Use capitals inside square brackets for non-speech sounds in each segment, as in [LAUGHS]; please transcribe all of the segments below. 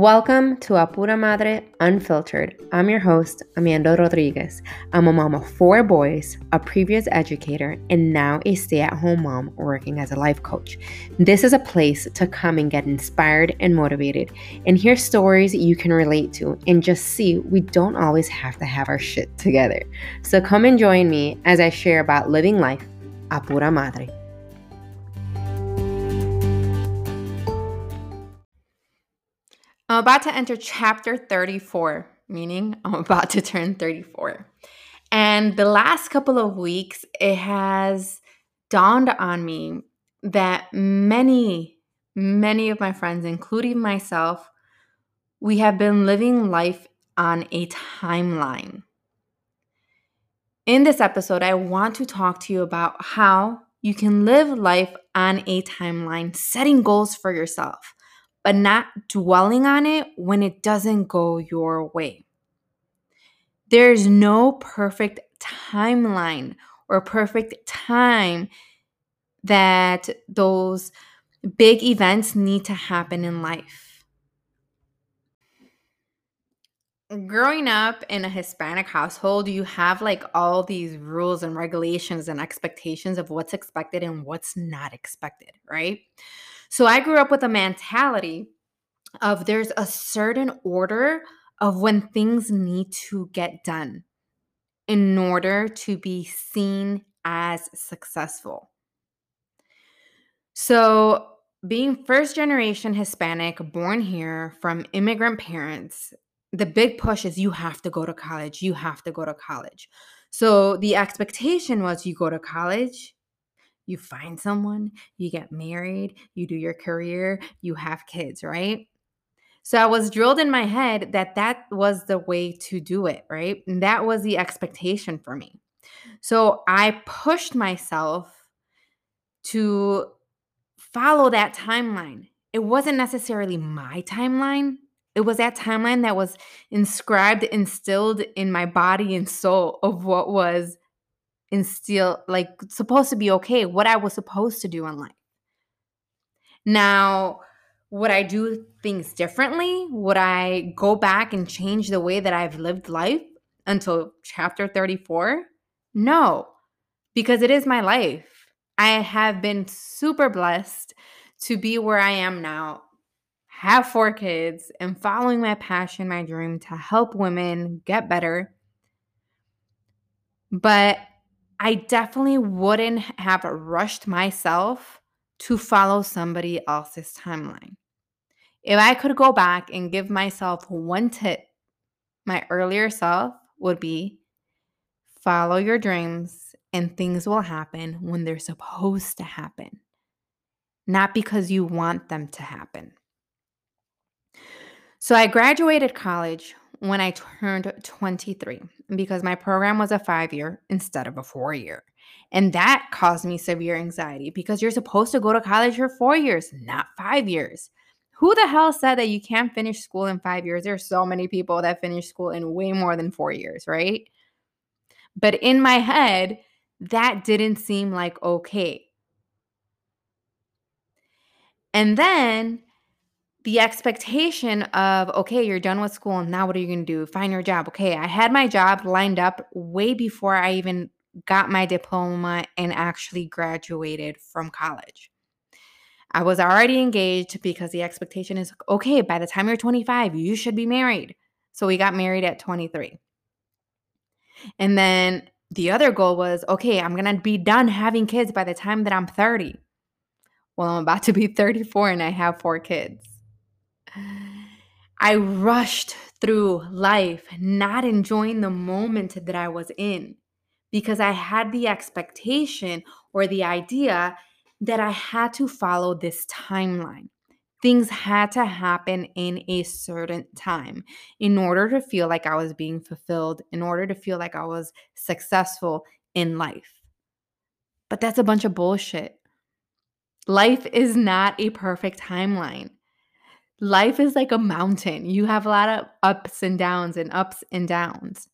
Welcome to Apura Madre Unfiltered. I'm your host, Amanda Rodriguez. I'm a mom of four boys, a previous educator, and now a stay at home mom working as a life coach. This is a place to come and get inspired and motivated and hear stories you can relate to and just see we don't always have to have our shit together. So come and join me as I share about living life Apura Madre. I'm about to enter chapter 34, meaning [LAUGHS] I'm about to turn 34. And the last couple of weeks, it has dawned on me that many, many of my friends, including myself, we have been living life on a timeline. In this episode, I want to talk to you about how you can live life on a timeline, setting goals for yourself but not dwelling on it when it doesn't go your way. There's no perfect timeline or perfect time that those big events need to happen in life. Growing up in a Hispanic household, you have like all these rules and regulations and expectations of what's expected and what's not expected, right? So I grew up with a mentality of there's a certain order of when things need to get done in order to be seen as successful. So, being first generation Hispanic, born here from immigrant parents, the big push is you have to go to college. You have to go to college. So, the expectation was you go to college, you find someone, you get married, you do your career, you have kids, right? So I was drilled in my head that that was the way to do it, right? And that was the expectation for me. So I pushed myself to follow that timeline. It wasn't necessarily my timeline. It was that timeline that was inscribed, instilled in my body and soul of what was instill like supposed to be okay, what I was supposed to do in life. Now, would I do things differently? Would I go back and change the way that I've lived life until chapter 34? No, because it is my life. I have been super blessed to be where I am now, have four kids, and following my passion, my dream to help women get better. But I definitely wouldn't have rushed myself to follow somebody else's timeline. If I could go back and give myself one tip, my earlier self would be follow your dreams and things will happen when they're supposed to happen, not because you want them to happen. So I graduated college when I turned 23 because my program was a five year instead of a four year. And that caused me severe anxiety because you're supposed to go to college for four years, not five years. Who the hell said that you can't finish school in five years? There's so many people that finish school in way more than four years, right? But in my head, that didn't seem like okay. And then the expectation of okay you're done with school and now what are you going to do? Find your job. Okay i had my job lined up way before i even got my diploma and actually graduated from college. I was already engaged because the expectation is okay by the time you're 25 you should be married. So we got married at 23 and then the other goal was okay i'm going to be done having kids by the time that i'm 30 well i'm about to be 34 and i have four kids I rushed through life, not enjoying the moment that I was in because I had the expectation or the idea that I had to follow this timeline. Things had to happen in a certain time in order to feel like I was being fulfilled, in order to feel like I was successful in life. But that's a bunch of bullshit. Life is not a perfect timeline life is like a mountain. You have a lot of ups and downs and ups and downs.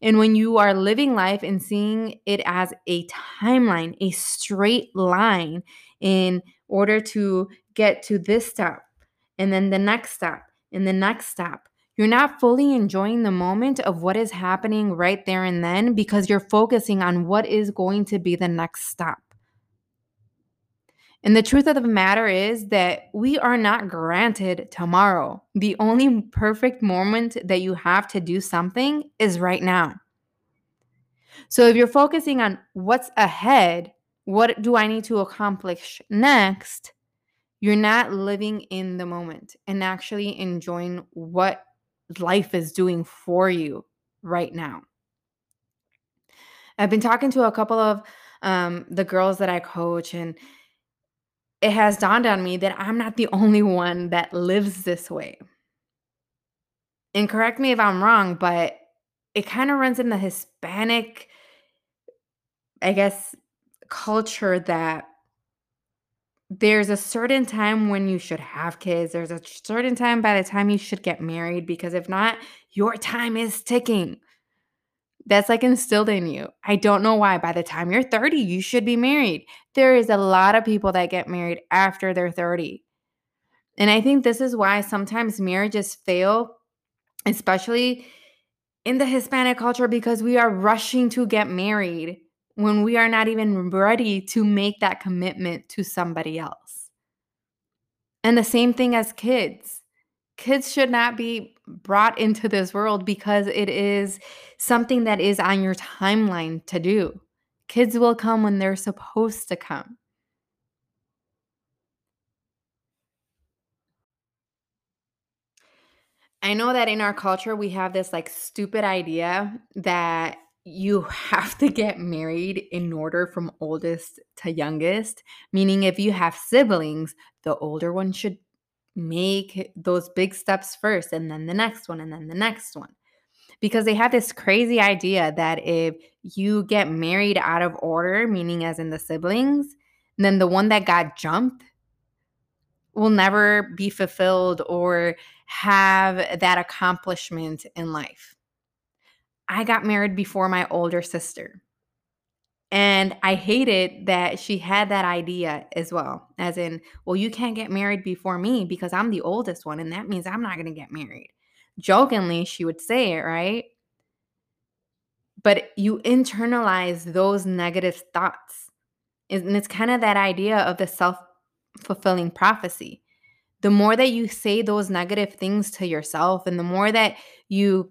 And when you are living life and seeing it as a timeline, a straight line in order to get to this step and then the next step in the next step. You're not fully enjoying the moment of what is happening right there and then because you're focusing on what is going to be the next step. And the truth of the matter is that we are not granted tomorrow. The only perfect moment that you have to do something is right now. So if you're focusing on what's ahead, what do I need to accomplish next? You're not living in the moment and actually enjoying what life is doing for you right now. I've been talking to a couple of um, the girls that I coach, and it has dawned on me that I'm not the only one that lives this way. And correct me if I'm wrong, but it kind of runs in the Hispanic, I guess, culture that there's a certain time when you should have kids. There's a certain time by the time you should get married because if not, your time is ticking. That's like instilled in you. I don't know why. By the time you're 30, you should be married. There is a lot of people that get married after they're 30. And I think this is why sometimes marriages fail, especially in the Hispanic culture, because we are rushing to get married when we are not even ready to make that commitment to somebody else. And the same thing as kids. Kids should not be brought into this world because it is something that is on your timeline to do. Kids will come when they're supposed to come. I know that in our culture, we have this like stupid idea that you [LAUGHS] have to get married in order from oldest to youngest, meaning if you have siblings, the older one should make those big steps first and then the next one and then the next one. Because they have this crazy idea that if you get married out of order, meaning as in the siblings, then the one that got jumped will never be fulfilled or have that accomplishment in life. I got married before my older sister. And I hated that she had that idea as well, as in, well, you can't get married before me because I'm the oldest one, and that means I'm not going to get married. Jokingly, she would say it, right? But you internalize those negative thoughts. And it's kind of that idea of the self fulfilling prophecy. The more that you say those negative things to yourself, and the more that you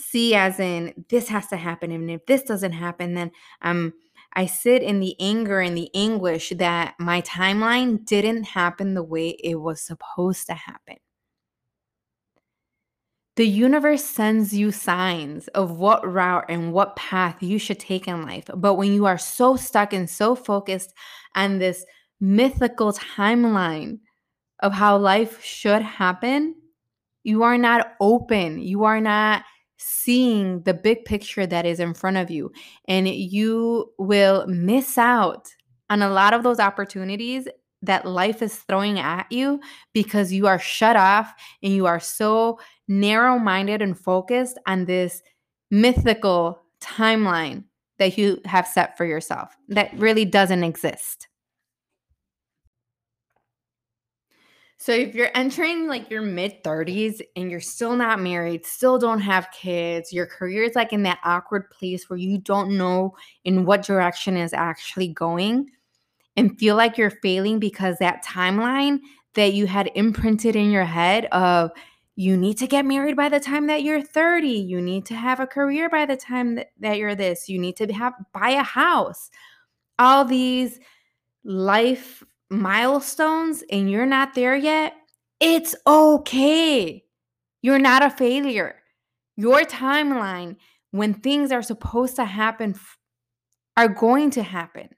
see as in this has to happen and if this doesn't happen then um I sit in the anger and the anguish that my timeline didn't happen the way it was supposed to happen. The universe sends you signs of what route and what path you should take in life. But when you are so stuck and so focused on this mythical timeline of how life should happen, you are not open. You are not seeing the big picture that is in front of you. And you will miss out on a lot of those opportunities that life is throwing at you because you are shut off and you are so narrow minded and focused on this mythical timeline that you have set for yourself that really doesn't exist. So if you're entering like your mid 30s and you're still not married, still don't have kids, your career is like in that awkward place where you don't know in what direction is actually going and feel like you're failing because that timeline that you had imprinted in your head of you need to get married by the time that you're 30, you need to have a career by the time that, you're this, you need to have buy a house. All these life milestones and you're not there yet, it's okay. You're not a failure. Your timeline, when things are supposed to happen, are going to happen.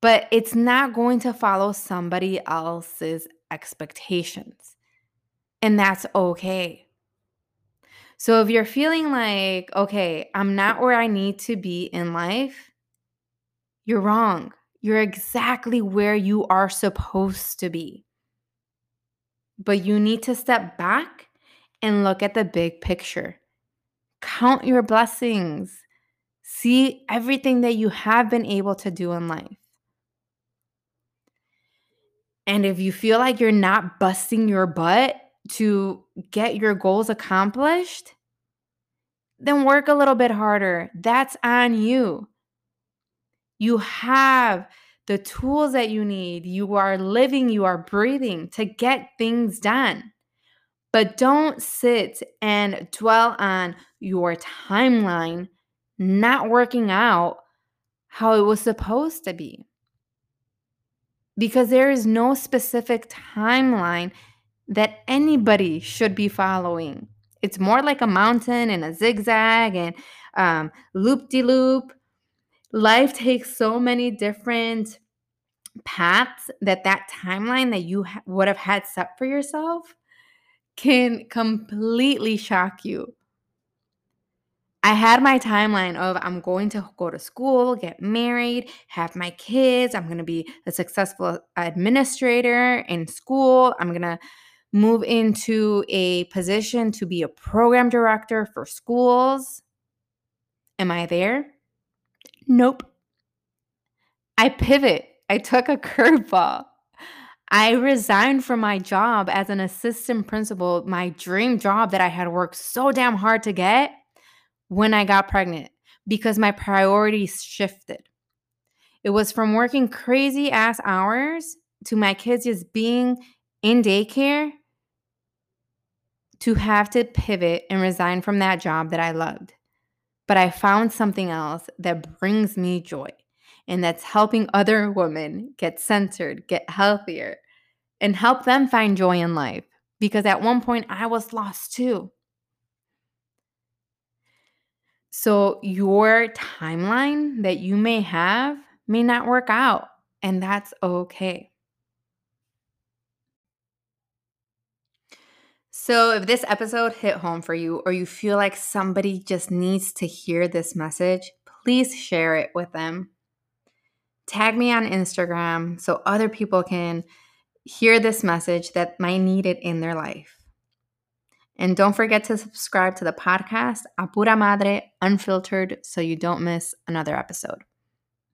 But it's not going to follow somebody else's expectations. And that's okay. So if you're feeling like, okay, I'm not where I need to be in life, you're wrong. You're exactly where you are supposed to be. But you need to step back and look at the big picture. Count your blessings. See everything that you have been able to do in life. And if you feel like you're not busting your butt to get your goals accomplished, then work a little bit harder. That's on you. You have the tools that you need. You are living, you are breathing to get things done. But don't sit and dwell on your timeline not working out how it was supposed to be. Because there is no specific timeline that anybody should be following. It's more like a mountain and a zigzag and um, loop de loop. Life takes so many different paths that that timeline that you ha- would have had set for yourself can completely shock you. I had my timeline of I'm going to go to school, get married, have my kids. I'm going to be a successful administrator in school. I'm going to move into a position to be a program director for schools. Am I there? Nope. I pivot. I took a [LAUGHS] curveball. I resigned from my job as an assistant principal, my dream job that I had worked so damn hard to get when I got pregnant because my priorities shifted. It was from working crazy ass hours to my kids just being in daycare to have to pivot and resign from that job that I loved. But I found something else that brings me joy and that's helping other women get centered, get healthier, and help them find joy in life. Because at one point I was lost too. So, your timeline that you may have may not work out, and that's okay. So, if this episode hit home for you, or you feel like somebody just needs to hear this message, please share it with them. Tag me on Instagram so other people can hear this message that might need it in their life. And don't forget to subscribe to the podcast, Apura Madre Unfiltered, so you don't miss another episode.